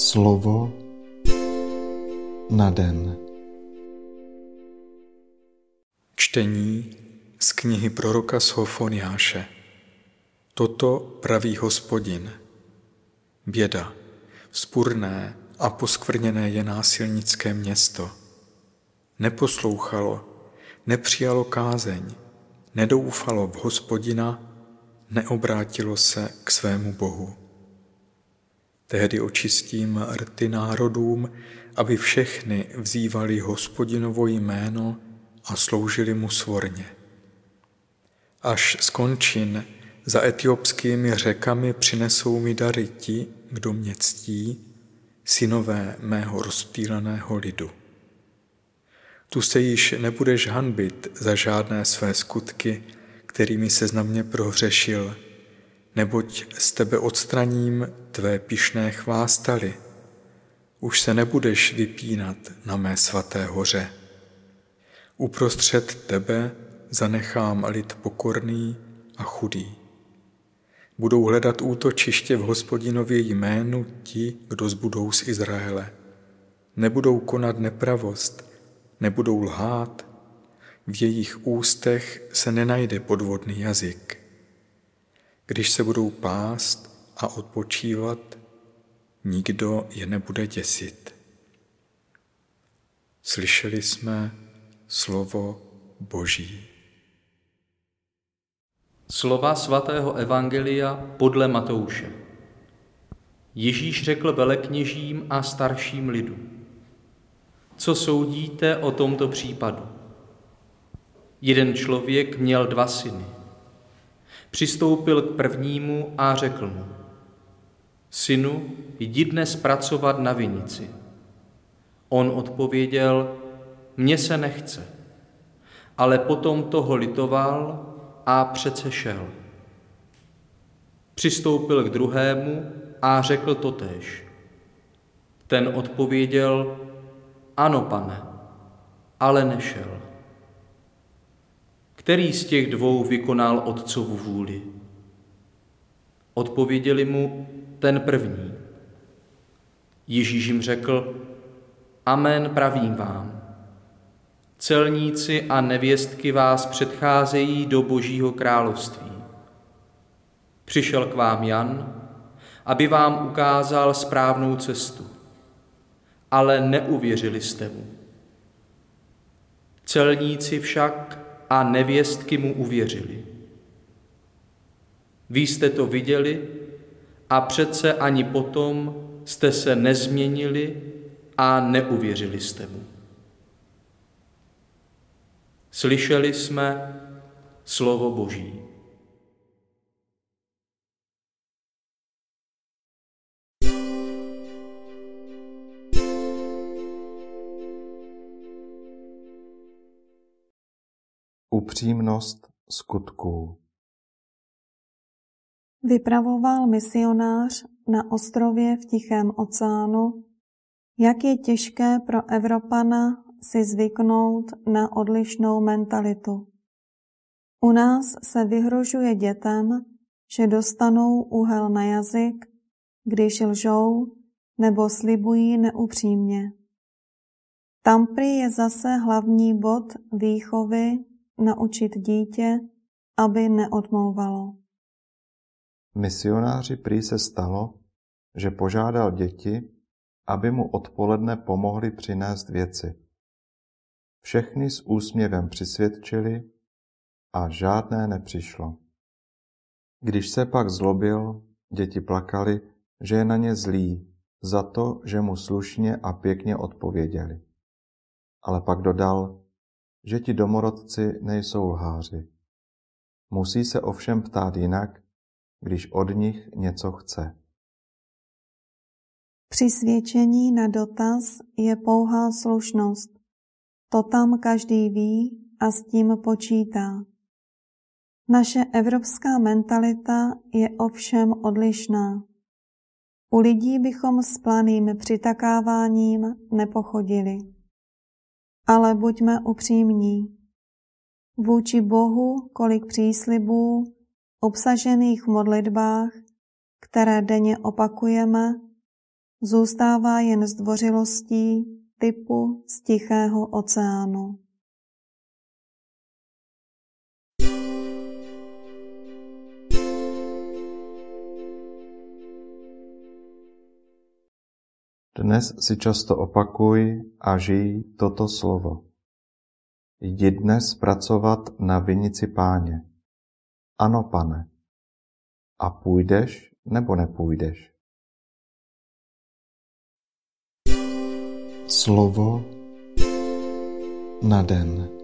Slovo na den. Čtení z knihy proroka Sofoniáše. Toto praví hospodin. Běda, vzpurné a poskvrněné je násilnické město. Neposlouchalo, nepřijalo kázeň, nedoufalo v hospodina, neobrátilo se k svému Bohu. Tehdy očistím rty národům, aby všechny vzývali hospodinovo jméno a sloužili mu svorně. Až skončin za etiopskými řekami přinesou mi dary ti, kdo mě ctí, synové mého rozptýleného lidu. Tu se již nebudeš hanbit za žádné své skutky, kterými se na mě prohřešil, neboť z tebe odstraním tvé pišné chvástaly. Už se nebudeš vypínat na mé svaté hoře. Uprostřed tebe zanechám lid pokorný a chudý. Budou hledat útočiště v hospodinově jménu ti, kdo zbudou z Izraele. Nebudou konat nepravost, nebudou lhát, v jejich ústech se nenajde podvodný jazyk. Když se budou pást a odpočívat, nikdo je nebude děsit. Slyšeli jsme slovo Boží. Slova svatého Evangelia podle Matouše. Ježíš řekl velekněžím a starším lidu. Co soudíte o tomto případu? Jeden člověk měl dva syny. Přistoupil k prvnímu a řekl mu, synu, jdi dnes pracovat na vinici. On odpověděl, mně se nechce. Ale potom toho litoval a přece šel. Přistoupil k druhému a řekl totéž. Ten odpověděl, ano, pane, ale nešel. Který z těch dvou vykonal otcovu vůli? Odpověděli mu ten první. Ježíš jim řekl, Amen pravím vám. Celníci a nevěstky vás předcházejí do Božího království. Přišel k vám Jan, aby vám ukázal správnou cestu, ale neuvěřili jste mu. Celníci však a nevěstky mu uvěřili. Vy jste to viděli a přece ani potom jste se nezměnili a neuvěřili jste mu. Slyšeli jsme slovo Boží. Upřímnost skutků Vypravoval misionář na ostrově v Tichém oceánu, jak je těžké pro Evropana si zvyknout na odlišnou mentalitu. U nás se vyhrožuje dětem, že dostanou úhel na jazyk, když lžou nebo slibují neupřímně. Tam prý je zase hlavní bod výchovy naučit dítě, aby neodmouvalo. Misionáři prý se stalo, že požádal děti, aby mu odpoledne pomohli přinést věci. Všechny s úsměvem přisvědčili a žádné nepřišlo. Když se pak zlobil, děti plakali, že je na ně zlý za to, že mu slušně a pěkně odpověděli. Ale pak dodal, že ti domorodci nejsou lháři. Musí se ovšem ptát jinak, když od nich něco chce. Přisvědčení na dotaz je pouhá slušnost. To tam každý ví a s tím počítá. Naše evropská mentalita je ovšem odlišná. U lidí bychom s planým přitakáváním nepochodili. Ale buďme upřímní. Vůči Bohu kolik příslibů, obsažených v modlitbách, které denně opakujeme, zůstává jen zdvořilostí typu z Tichého oceánu. Dnes si často opakuj a žij toto slovo. Jdi dnes pracovat na vinici páně. Ano, pane. A půjdeš nebo nepůjdeš? Slovo na den.